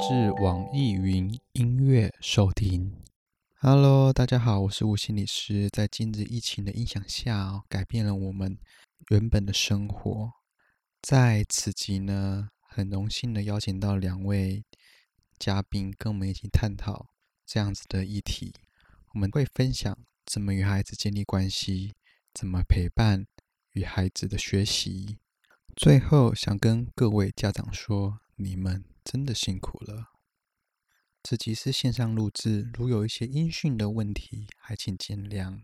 至网易云音乐收听。Hello，大家好，我是吴心理师。在今日疫情的影响下，改变了我们原本的生活。在此集呢，很荣幸的邀请到两位嘉宾，跟我们一起探讨这样子的议题。我们会分享怎么与孩子建立关系，怎么陪伴与孩子的学习。最后，想跟各位家长说，你们真的辛苦了。这集是线上录制，如有一些音讯的问题，还请见谅。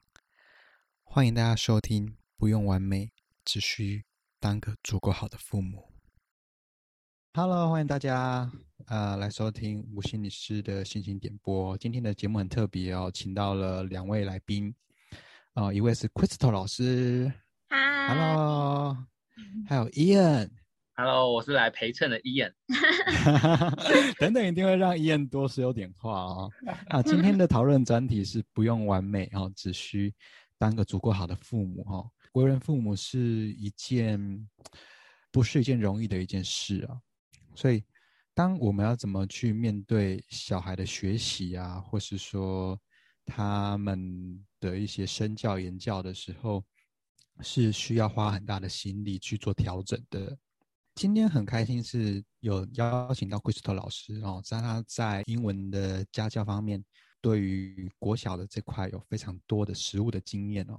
欢迎大家收听，不用完美，只需当个足够好的父母。Hello，欢迎大家呃来收听吴心理师的心情点播。今天的节目很特别哦，请到了两位来宾，呃，一位是 Crystal 老师，Hi，Hello，还有 Ian。Hello，我是来陪衬的伊恩。等等，一定会让伊恩多说有点话哦。啊，今天的讨论专题是不用完美哦，只需当个足够好的父母哦。为人父母是一件不是一件容易的一件事啊。所以，当我们要怎么去面对小孩的学习啊，或是说他们的一些身教言教的时候，是需要花很大的心力去做调整的。今天很开心是有邀请到 Crystal 老师哦，在他在英文的家教方面，对于国小的这块有非常多的实务的经验哦。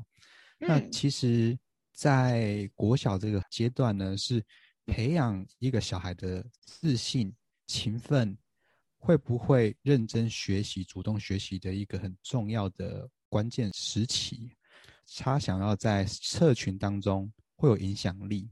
嗯、那其实，在国小这个阶段呢，是培养一个小孩的自信、勤奋，会不会认真学习、主动学习的一个很重要的关键时期。他想要在社群当中会有影响力。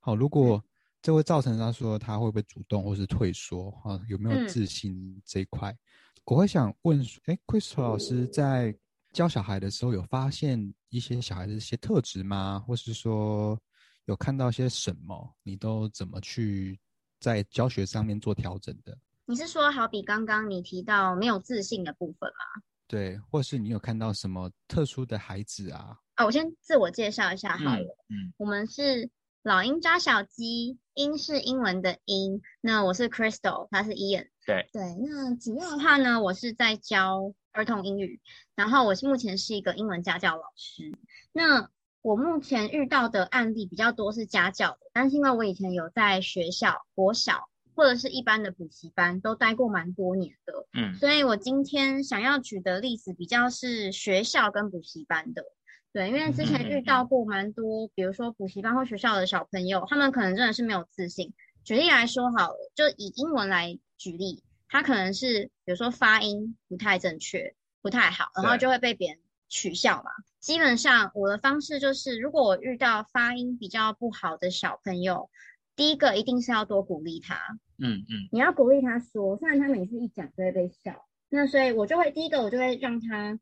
好，如果这会造成他说他会不会主动或是退缩啊？有没有自信这一块？嗯、我会想问说，哎，Crystal 老师在教小孩的时候有发现一些小孩的一些特质吗？或是说有看到些什么？你都怎么去在教学上面做调整的？你是说，好比刚刚你提到没有自信的部分吗？对，或是你有看到什么特殊的孩子啊？啊，我先自我介绍一下好了。嗯，嗯我们是。老鹰抓小鸡，鹰是英文的鹰。那我是 Crystal，他是 Ian。对对，那主要的话呢，我是在教儿童英语，然后我是目前是一个英文家教老师。那我目前遇到的案例比较多是家教的，但是因为我以前有在学校、国小或者是一般的补习班都待过蛮多年的，嗯，所以我今天想要举的例子比较是学校跟补习班的。对，因为之前遇到过蛮多，比如说补习班或学校的小朋友，他们可能真的是没有自信。举例来说好了，就以英文来举例，他可能是比如说发音不太正确，不太好，然后就会被别人取笑嘛。基本上我的方式就是，如果我遇到发音比较不好的小朋友，第一个一定是要多鼓励他。嗯嗯，你要鼓励他说，虽然他每次一讲就会被笑，那所以我就会第一个我就会让他。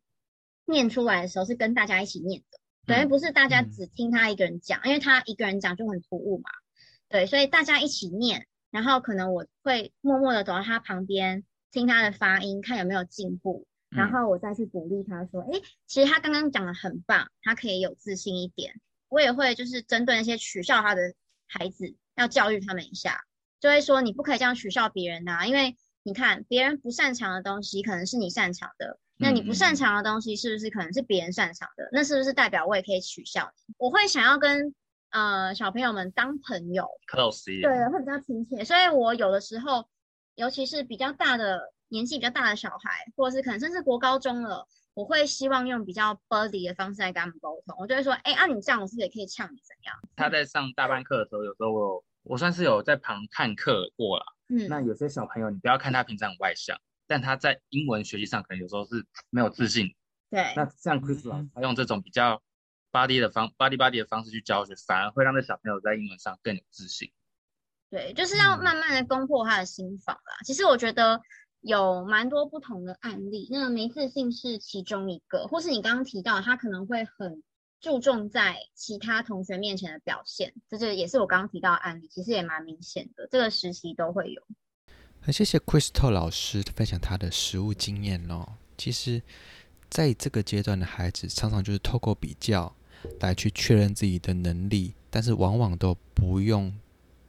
念出来的时候是跟大家一起念的，等于不是大家只听他一个人讲，嗯、因为他一个人讲就很突兀嘛。对，所以大家一起念，然后可能我会默默的走到他旁边，听他的发音，看有没有进步，然后我再去鼓励他说：“哎、嗯，其实他刚刚讲的很棒，他可以有自信一点。”我也会就是针对那些取笑他的孩子，要教育他们一下，就会说：“你不可以这样取笑别人呐，因为你看别人不擅长的东西，可能是你擅长的。”那你不擅长的东西是不是可能是别人擅长的？嗯、那是不是代表我也可以取笑你？我会想要跟呃小朋友们当朋友，close 一点，对，会比较亲切。所以我有的时候，尤其是比较大的年纪比较大的小孩，或者是可能甚至国高中了，我会希望用比较 buddy 的方式来跟他们沟通。我就会说，哎、欸，啊，你这样，我是不是也可以呛你怎样？他在上大班课的时候，有时候我我算是有在旁看课过了。嗯，那有些小朋友，你不要看他平常很外向。但他在英文学习上可能有时候是没有自信。对，那像 Crystal 他用这种比较 body 的方 body body 的方式去教学，反而会让这小朋友在英文上更有自信。对，就是要慢慢的攻破他的心防啦。嗯、其实我觉得有蛮多不同的案例，那没自信是其中一个，或是你刚刚提到他可能会很注重在其他同学面前的表现，这就也是我刚刚提到的案例，其实也蛮明显的，这个时期都会有。很谢谢 Crystal 老师分享他的实务经验哦。其实，在这个阶段的孩子，常常就是透过比较来去确认自己的能力，但是往往都不用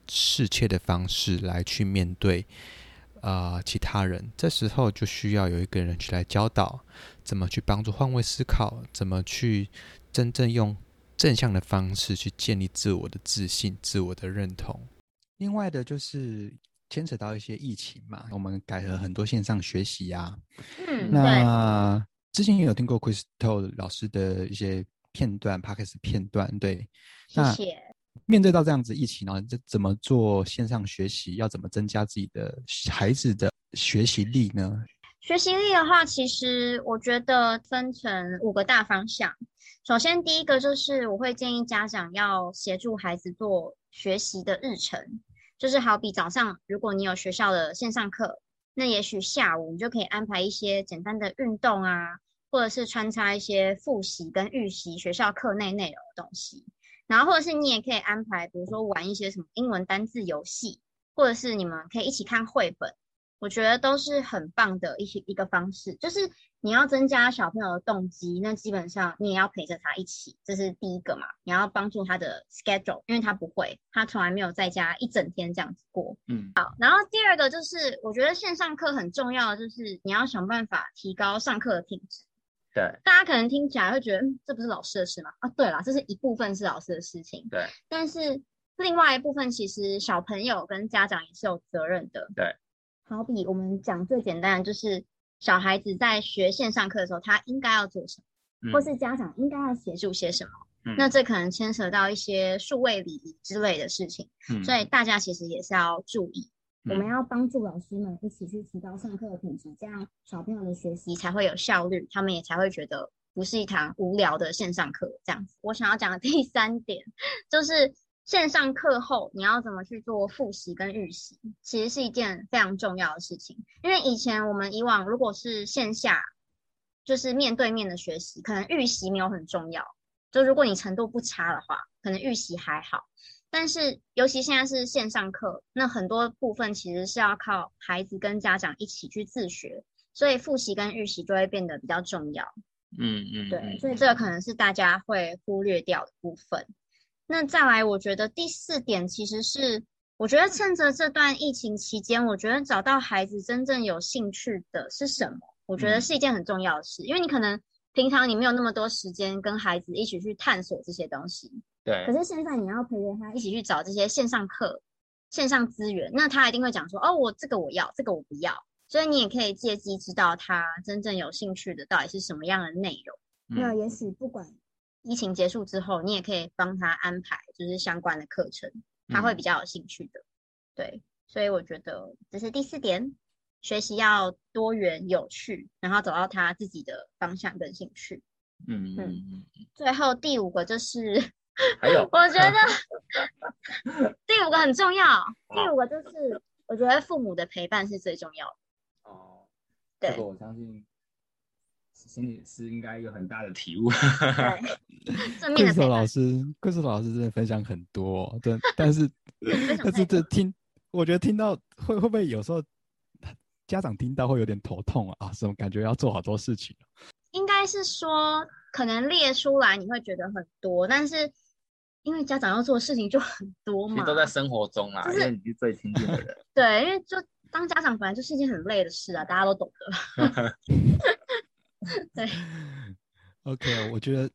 适切的方式来去面对呃其他人，这时候就需要有一个人去来教导，怎么去帮助换位思考，怎么去真正用正向的方式去建立自我的自信、自我的认同。另外的就是牵扯到一些疫情嘛，我们改了很多线上学习呀、啊。嗯，那之前也有听过 Crystal 老师的一些片段，Podcast 片段，对。谢谢。面对到这样子疫情呢，这怎么做线上学习？要怎么增加自己的孩子的学习力呢？学习力的话，其实我觉得分成五个大方向。首先，第一个就是我会建议家长要协助孩子做学习的日程。就是好比早上，如果你有学校的线上课，那也许下午你就可以安排一些简单的运动啊，或者是穿插一些复习跟预习学校课内内容的东西。然后或者是你也可以安排，比如说玩一些什么英文单字游戏，或者是你们可以一起看绘本。我觉得都是很棒的一些一个方式，就是你要增加小朋友的动机，那基本上你也要陪着他一起，这是第一个嘛。你要帮助他的 schedule，因为他不会，他从来没有在家一整天这样子过。嗯，好。然后第二个就是，我觉得线上课很重要的就是你要想办法提高上课的品质。对，大家可能听起来会觉得，嗯，这不是老师的事吗？啊，对啦，这是一部分是老师的事情。对，但是另外一部分其实小朋友跟家长也是有责任的。对。好比我们讲最简单的，就是小孩子在学线上课的时候，他应该要做什么，嗯、或是家长应该要协助些什么。嗯、那这可能牵扯到一些数位礼仪之类的事情，嗯、所以大家其实也是要注意。嗯、我们要帮助老师们一起去提高上课的品质，这样小朋友的学习才会有效率，他们也才会觉得不是一堂无聊的线上课。这样子，我想要讲的第三点就是。线上课后你要怎么去做复习跟预习，其实是一件非常重要的事情。因为以前我们以往如果是线下，就是面对面的学习，可能预习没有很重要。就如果你程度不差的话，可能预习还好。但是尤其现在是线上课，那很多部分其实是要靠孩子跟家长一起去自学，所以复习跟预习就会变得比较重要。嗯嗯，对，所以这个可能是大家会忽略掉的部分。那再来，我觉得第四点其实是，我觉得趁着这段疫情期间，我觉得找到孩子真正有兴趣的是什么，我觉得是一件很重要的事。嗯、因为你可能平常你没有那么多时间跟孩子一起去探索这些东西，对。可是现在你要陪着他一起去找这些线上课、线上资源，那他一定会讲说：“哦，我这个我要，这个我不要。”所以你也可以借机知道他真正有兴趣的到底是什么样的内容。嗯、那也许不管。疫情结束之后，你也可以帮他安排就是相关的课程，他会比较有兴趣的。嗯、对，所以我觉得这是第四点，学习要多元有趣，然后找到他自己的方向跟兴趣。嗯嗯嗯。最后第五个就是，还有，我觉得 第五个很重要。第五个就是，我觉得父母的陪伴是最重要的。哦，对，这个我相信。心理师应该有很大的体悟。对，贵老师，贵守老师真的分享很多，对，但是 但是这听，我觉得听到会会不会有时候家长听到会有点头痛啊？啊什么感觉要做好多事情？应该是说可能列出来你会觉得很多，但是因为家长要做的事情就很多嘛，都在生活中啊，就是、因为你是最亲近的人。对，因为就当家长本来就是一件很累的事啊，大家都懂的。对，OK，我觉得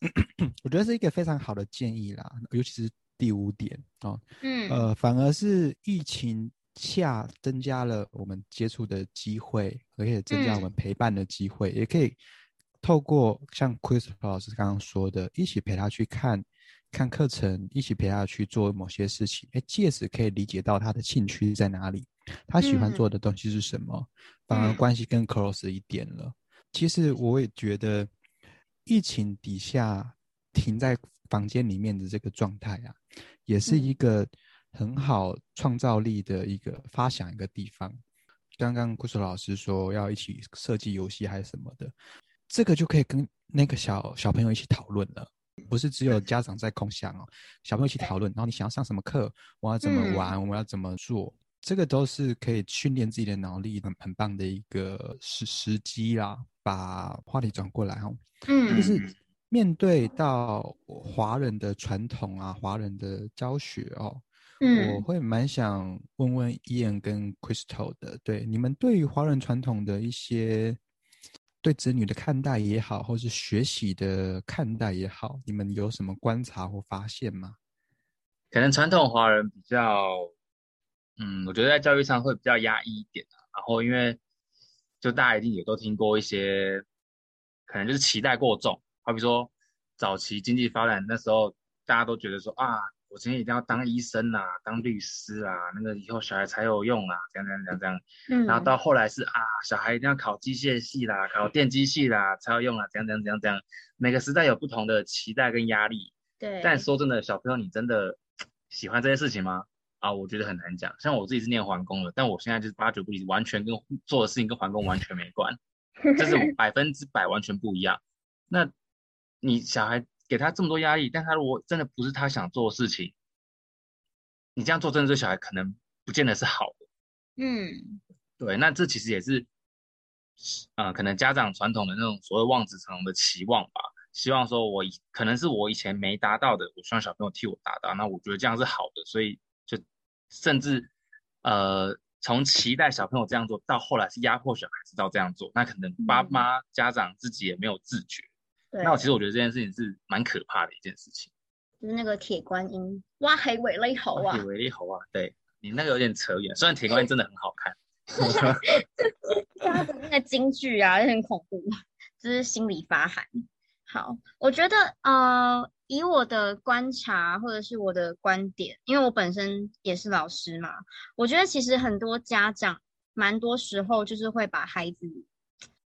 我觉得是一个非常好的建议啦，尤其是第五点哦，嗯，呃，反而是疫情下增加了我们接触的机会，而且增加我们陪伴的机会，嗯、也可以透过像 Chris 老师刚刚说的，一起陪他去看看课程，一起陪他去做某些事情，哎，借此可以理解到他的兴趣在哪里，他喜欢做的东西是什么，嗯、反而关系更 close 一点了。其实我也觉得，疫情底下停在房间里面的这个状态啊，也是一个很好创造力的一个发想一个地方。刚刚顾守老师说要一起设计游戏还是什么的，这个就可以跟那个小小朋友一起讨论了，不是只有家长在空想哦，小朋友一起讨论，然后你想要上什么课，我要怎么玩，我要怎么做。这个都是可以训练自己的脑力很很棒的一个时时机啦。把话题转过来哦，嗯，就是面对到华人的传统啊，华人的教学哦，嗯，我会蛮想问问 Ian 跟 Crystal 的，对你们对于华人传统的一些对子女的看待也好，或是学习的看待也好，你们有什么观察或发现吗？可能传统华人比较，嗯，我觉得在教育上会比较压抑一点啊。然后因为就大家一定也都听过一些，可能就是期待过重，好比说早期经济发展那时候，大家都觉得说啊。我今天一定要当医生啊，当律师啊，那个以后小孩才有用啊，这样这样这样这样。嗯。然后到后来是啊，小孩一定要考机械系啦，考电机系啦才有用啊，这样这样这样这样。每个时代有不同的期待跟压力。对。但说真的，小朋友，你真的 喜欢这些事情吗？啊，我觉得很难讲。像我自己是念环工的，但我现在就是八九不离，完全跟做的事情跟环工完全没关，这是百分之百完全不一样。那你小孩？给他这么多压力，但他如果真的不是他想做的事情，你这样做真的对小孩可能不见得是好的。嗯，对，那这其实也是，呃，可能家长传统的那种所谓望子成龙的期望吧，希望说我可能是我以前没达到的，我希望小朋友替我达到，那我觉得这样是好的，所以就甚至呃，从期待小朋友这样做到后来是压迫小孩子到这样做，那可能爸妈、家长自己也没有自觉。对，那我其实我觉得这件事情是蛮可怕的一件事情，就是那个铁观音挖黑尾勒猴啊，铁尾勒猴啊，对你那个有点扯远，虽然铁观音真的很好看，他的那个京剧啊也很恐怖，就是心里发寒。好，我觉得呃，以我的观察或者是我的观点，因为我本身也是老师嘛，我觉得其实很多家长蛮多时候就是会把孩子。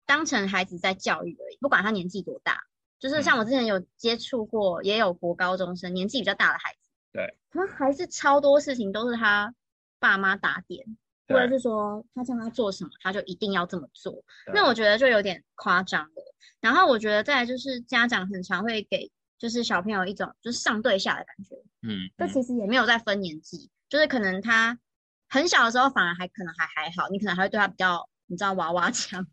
当成孩子在教育而已，不管他年纪多大，就是像我之前有接触过，也有国高中生年纪比较大的孩子，对，他还是超多事情都是他爸妈打点，或者是说他叫他做什么，他就一定要这么做。那我觉得就有点夸张了。然后我觉得再来就是家长很常会给就是小朋友一种就是上对下的感觉，嗯，这其实也没有在分年纪，就是可能他很小的时候反而还可能还还好，你可能还会对他比较你知道娃娃腔。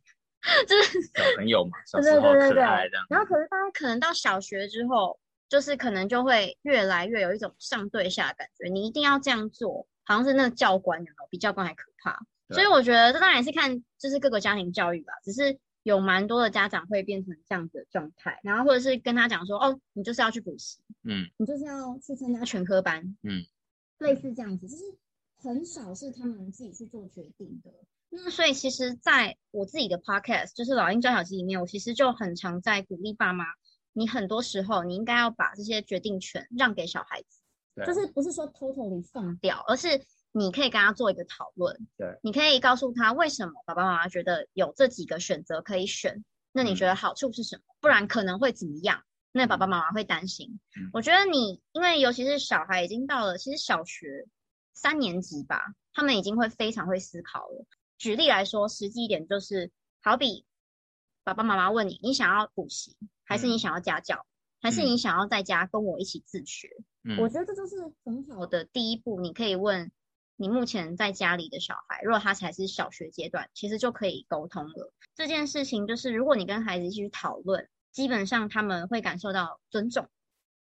就是小朋友嘛，小时候可爱这样。然后可是大家可能到小学之后，就是可能就会越来越有一种上对下的感觉，你一定要这样做，好像是那个教官有没有比教官还可怕。所以我觉得这当然也是看就是各个家庭教育吧，只是有蛮多的家长会变成这样子的状态，然后或者是跟他讲说，哦，你就是要去补习，嗯，你就是要去参加全科班，嗯，类似这样子，就是很少是他们自己去做决定的。那所以其实，在我自己的 podcast，就是老鹰抓小鸡里面，我其实就很常在鼓励爸妈，你很多时候你应该要把这些决定权让给小孩子，就是不是说 totally 放掉，而是你可以跟他做一个讨论，对，你可以告诉他为什么爸爸妈妈觉得有这几个选择可以选，那你觉得好处是什么？不然可能会怎么样？那爸爸妈妈会担心。我觉得你，因为尤其是小孩已经到了其实小学三年级吧，他们已经会非常会思考了。举例来说，实际一点就是，好比爸爸妈妈问你，你想要补习，还是你想要家教，嗯、还是你想要在家跟我一起自学？嗯，我觉得这就是很好的第一步。你可以问你目前在家里的小孩，如果他才是小学阶段，其实就可以沟通了。这件事情就是，如果你跟孩子一起去讨论，基本上他们会感受到尊重，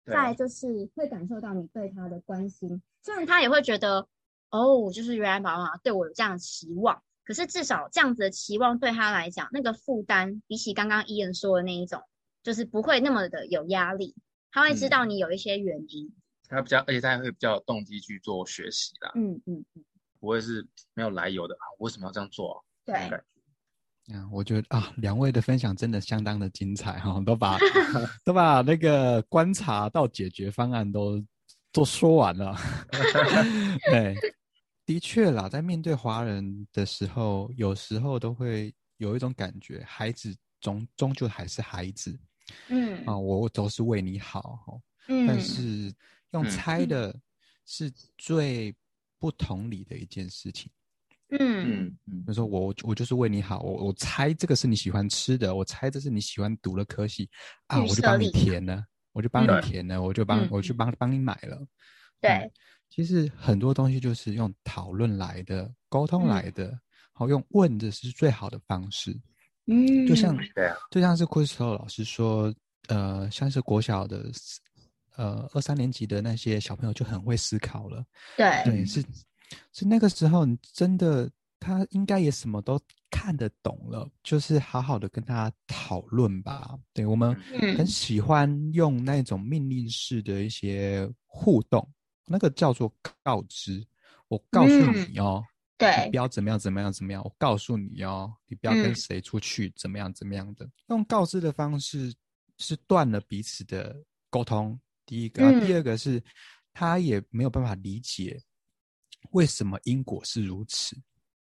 再就是会感受到你对他的关心，虽然他也会觉得，哦，就是原来爸爸妈妈对我有这样的期望。可是至少这样子的期望对他来讲，那个负担比起刚刚伊恩说的那一种，就是不会那么的有压力。他会知道你有一些原因，嗯、他比较，而且他会比较有动机去做学习啦。嗯嗯嗯，不会是没有来由的啊，为什么要这样做啊？对，嗯，我觉得啊，两位的分享真的相当的精彩哈，都把 都把那个观察到解决方案都都说完了。对。的确啦，在面对华人的时候，有时候都会有一种感觉，孩子终终究还是孩子，嗯啊，我都是为你好，嗯，但是用猜的是最不同理的一件事情，嗯。嗯嗯，就说我我就是为你好，我我猜这个是你喜欢吃的，我猜这是你喜欢读的科系啊，我就帮你填了，我就帮你填了，我就帮我去帮帮你买了，对。嗯其实很多东西就是用讨论来的，沟通来的，好、嗯、用问的是最好的方式。嗯，就像，就像是 Crystal 老师说，呃，像是国小的呃二三年级的那些小朋友就很会思考了。对对，是是那个时候，你真的他应该也什么都看得懂了，就是好好的跟他讨论吧。对，我们很喜欢用那种命令式的一些互动，那个叫做告知。我告诉你哦。嗯对，你不要怎么样怎么样怎么样，我告诉你哦，你不要跟谁出去，嗯、怎么样怎么样的。用告知的方式是断了彼此的沟通。第一个，嗯、第二个是他也没有办法理解为什么因果是如此。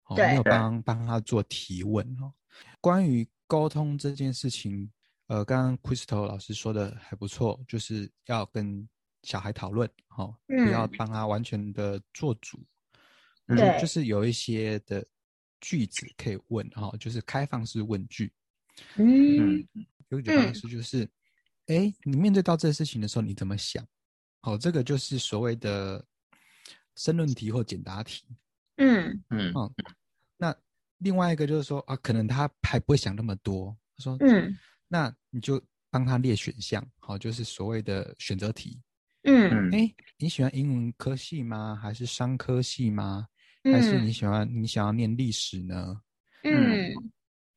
哦，没有帮帮他做提问哦。关于沟通这件事情，呃，刚刚 Crystal 老师说的还不错，就是要跟小孩讨论，哦，嗯、不要帮他完全的做主。对，就是有一些的句子可以问哈，就是开放式问句。嗯，有一种方式就是，哎、嗯，你面对到这个事情的时候，你怎么想？好，这个就是所谓的申论题或简答题。嗯嗯，哦，那另外一个就是说啊，可能他还不会想那么多。他说，嗯，那你就帮他列选项，好，就是所谓的选择题。嗯，哎，你喜欢英文科系吗？还是商科系吗？还是你喜欢你想要念历史呢？嗯，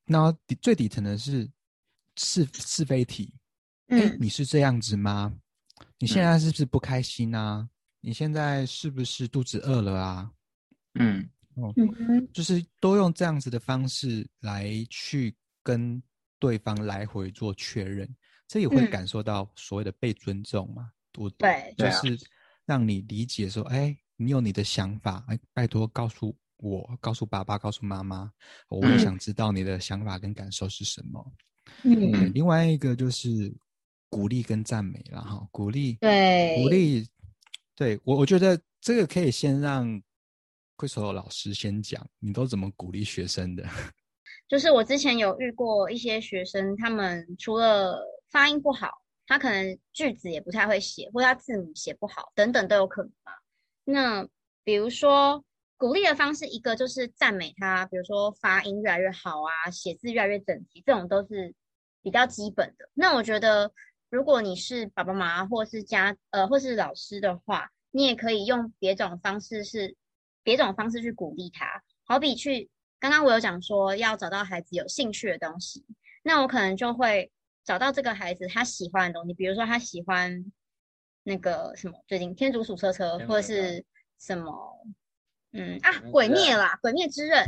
那底最底层的是是是非题。嗯，你是这样子吗？你现在是不是不开心啊？你现在是不是肚子饿了啊？嗯，哦，就是都用这样子的方式来去跟对方来回做确认，这也会感受到所谓的被尊重嘛。我对，就是让你理解说，哎。你有你的想法，哎，拜托告诉我，告诉爸爸，告诉妈妈，我也想知道你的想法跟感受是什么。嗯，另外一个就是鼓励跟赞美了哈，鼓励，对，鼓励，对我，我觉得这个可以先让 Crystal 老师先讲，你都怎么鼓励学生的？就是我之前有遇过一些学生，他们除了发音不好，他可能句子也不太会写，或者他字母写不好，等等都有可能嘛。那比如说鼓励的方式，一个就是赞美他，比如说发音越来越好啊，写字越来越整齐，这种都是比较基本的。那我觉得，如果你是爸爸妈妈或是家呃或是老师的话，你也可以用别种方式是别种方式去鼓励他，好比去刚刚我有讲说要找到孩子有兴趣的东西，那我可能就会找到这个孩子他喜欢的东西，比如说他喜欢。那个什么，最近天竺鼠车车或者是什么，嗯啊，鬼灭啦，鬼灭之刃。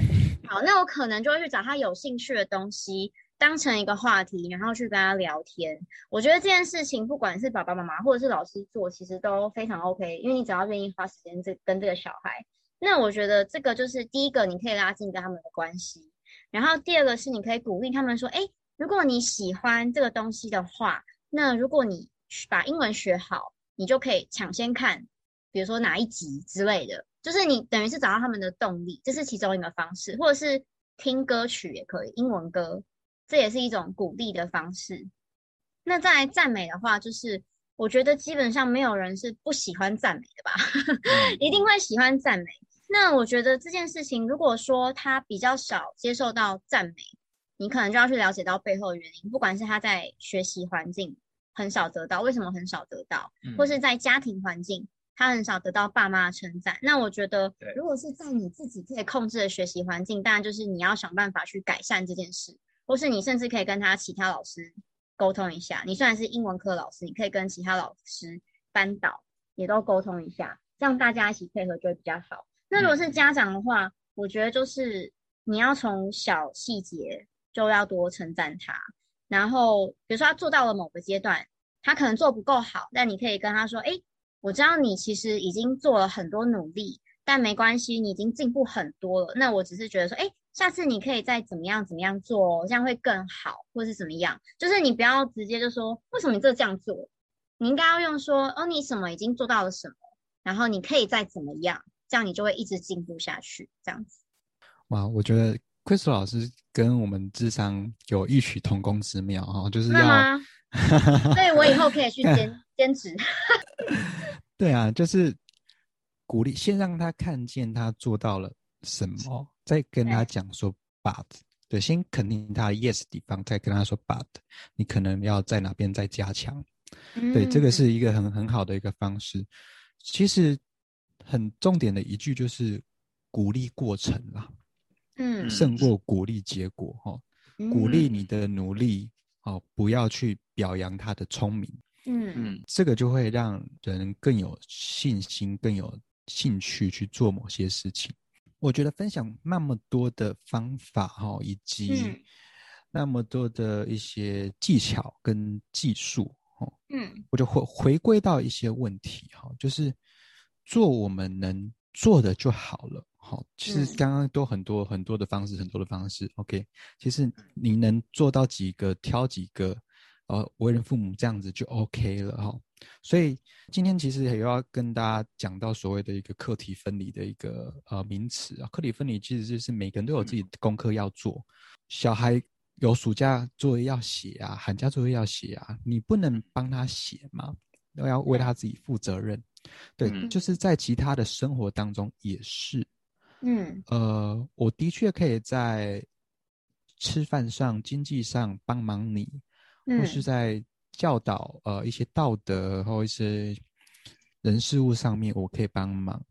好，那我可能就会去找他有兴趣的东西，当成一个话题，然后去跟他聊天。我觉得这件事情，不管是爸爸妈妈或者是老师做，其实都非常 OK，因为你只要愿意花时间这跟这个小孩。那我觉得这个就是第一个，你可以拉近跟他们的关系。然后第二个是你可以鼓励他们说，哎，如果你喜欢这个东西的话，那如果你把英文学好。你就可以抢先看，比如说哪一集之类的，就是你等于是找到他们的动力，这是其中一个方式，或者是听歌曲也可以，英文歌，这也是一种鼓励的方式。那在赞美的话，就是我觉得基本上没有人是不喜欢赞美的吧，一定会喜欢赞美。那我觉得这件事情，如果说他比较少接受到赞美，你可能就要去了解到背后的原因，不管是他在学习环境。很少得到，为什么很少得到？或是在家庭环境，他很少得到爸妈的称赞。那我觉得，如果是在你自己可以控制的学习环境，当然就是你要想办法去改善这件事，或是你甚至可以跟他其他老师沟通一下。你虽然是英文科老师，你可以跟其他老师、班导也都沟通一下，这样大家一起配合就会比较好。那如果是家长的话，我觉得就是你要从小细节就要多称赞他。然后，比如说他做到了某个阶段，他可能做不够好，但你可以跟他说：“哎，我知道你其实已经做了很多努力，但没关系，你已经进步很多了。那我只是觉得说，哎，下次你可以再怎么样怎么样做，这样会更好，或是怎么样。就是你不要直接就说为什么你这这样做，你应该要用说哦，你什么已经做到了什么，然后你可以再怎么样，这样你就会一直进步下去。这样子。哇，我觉得。Crystal 老师跟我们智商有异曲同工之妙哈，就是要，所以我以后可以去兼兼职。对啊，就是鼓励，先让他看见他做到了什么，再跟他讲说 but，对，先肯定他 yes 的地方，再跟他说 but，你可能要在哪边再加强。嗯、对，这个是一个很很好的一个方式。其实很重点的一句就是鼓励过程啦，嗯，胜过鼓励结果哈。鼓励你的努力，哦，不要去表扬他的聪明，嗯。嗯，这个就会让人更有信心，更有兴趣去做某些事情。我觉得分享那么多的方法哈，以及那么多的一些技巧跟技术，嗯，我就回回归到一些问题哈，就是做我们能做的就好了。好，其实刚刚都很多很多的方式，很多的方式。OK，其实你能做到几个，挑几个，呃，为人父母这样子就 OK 了哈。所以今天其实也要跟大家讲到所谓的一个课题分离的一个呃名词啊。课题分离其实就是每个人都有自己的功课要做，小孩有暑假作业要写啊，寒假作业要写啊，你不能帮他写嘛，都要为他自己负责任。对，就是在其他的生活当中也是。嗯，呃，我的确可以在吃饭上、经济上帮忙你，嗯、或是在教导呃一些道德或一些人事物上面，我可以帮忙。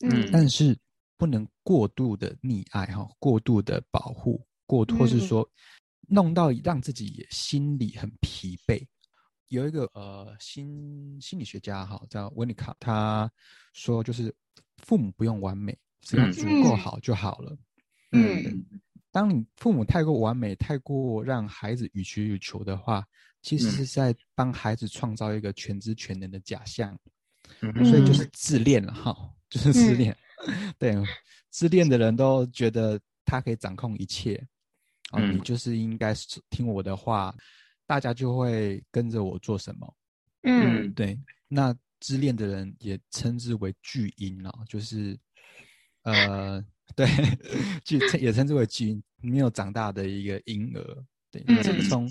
嗯，但是不能过度的溺爱哈，过度的保护，过或是说弄到让自己也心里很疲惫。有一个呃心心理学家哈叫温尼卡，他说就是父母不用完美。只要足够好就好了。嗯，嗯，当你父母太过完美，太过让孩子予取予求的话，其实是在帮孩子创造一个全知全能的假象。嗯，所以就是自恋了哈，就是自恋。嗯、对，自恋的人都觉得他可以掌控一切。啊、嗯，你就是应该听我的话，大家就会跟着我做什么。嗯，对。那自恋的人也称之为巨婴啊，就是。呃，对，就也称之为巨婴没有长大的一个婴儿。对，这个从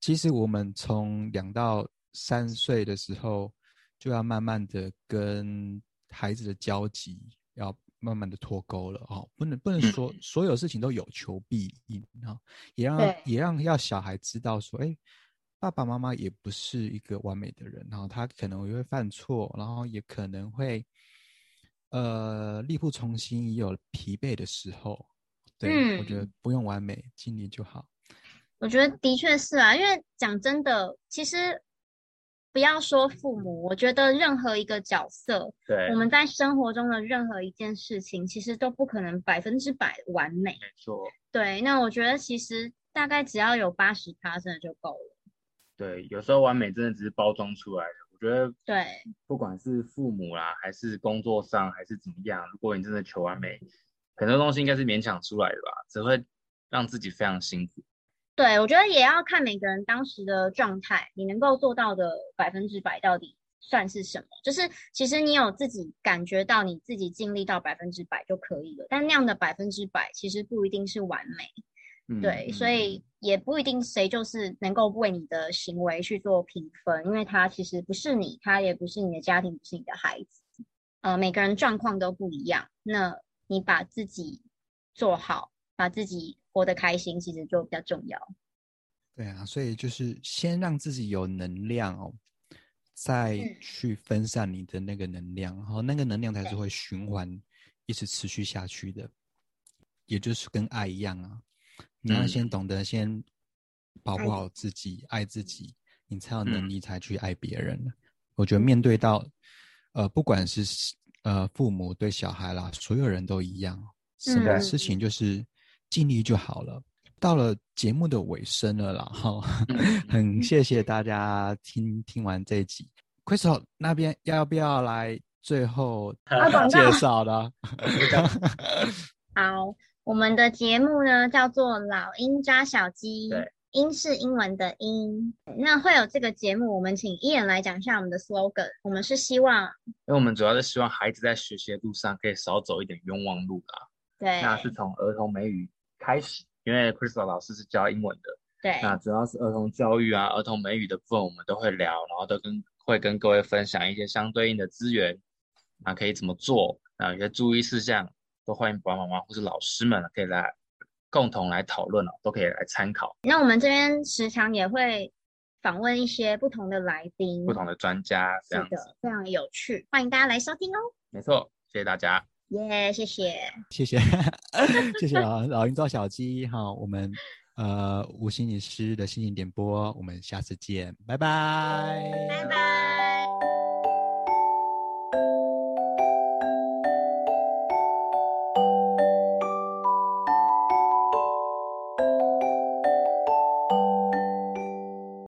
其实我们从两到三岁的时候，就要慢慢的跟孩子的交集要慢慢的脱钩了哦，不能不能说所有事情都有求必应啊，也让也让要小孩知道说，哎，爸爸妈妈也不是一个完美的人，然后他可能也会犯错，然后也可能会。呃，力不从心也有疲惫的时候，对、嗯、我觉得不用完美，尽力就好。我觉得的确是啊，因为讲真的，其实不要说父母，我觉得任何一个角色，对，我们在生活中的任何一件事情，其实都不可能百分之百完美。没错。对，那我觉得其实大概只要有八十趴，真的就够了。对，有时候完美真的只是包装出来的。我觉得对，不管是父母啦，还是工作上，还是怎么样，如果你真的求完美，很多东西应该是勉强出来的吧，只会让自己非常辛苦。对，我觉得也要看每个人当时的状态，你能够做到的百分之百到底算是什么？就是其实你有自己感觉到你自己尽力到百分之百就可以了，但那样的百分之百其实不一定是完美。对，嗯、所以也不一定谁就是能够为你的行为去做评分，因为他其实不是你，他也不是你的家庭，不是你的孩子，呃，每个人状况都不一样。那你把自己做好，把自己活得开心，其实就比较重要。对啊，所以就是先让自己有能量哦，再去分散你的那个能量，然后那个能量才是会循环，一直持续下去的，也就是跟爱一样啊。你要先懂得先保护好自己，爱自己，你才有能力才去爱别人。我觉得面对到，呃，不管是呃父母对小孩啦，所有人都一样，什么事情就是尽力就好了。到了节目的尾声了啦，哈，很谢谢大家听听完这一集。Crystal 那边要不要来最后介绍的？好。我们的节目呢叫做“老鹰抓小鸡”，对，英是英文的英。那会有这个节目，我们请伊人来讲一下我们的 slogan。我们是希望，因为我们主要是希望孩子在学习的路上可以少走一点冤枉路啦。对，那是从儿童美语开始，因为 Crystal 老师是教英文的。对，那主要是儿童教育啊，儿童美语的部分我们都会聊，然后都跟会跟各位分享一些相对应的资源，那可以怎么做，那有些注意事项。都欢迎爸爸妈妈或是老师们可以来共同来讨论哦，都可以来参考。那我们这边时常也会访问一些不同的来宾，不同的专家，这样的，非常有趣，欢迎大家来收听哦。没错，谢谢大家。耶、yeah，谢谢，谢谢，谢谢老老鹰抓小鸡哈，我们呃吴心理师的心情点播，我们下次见，拜拜，拜拜。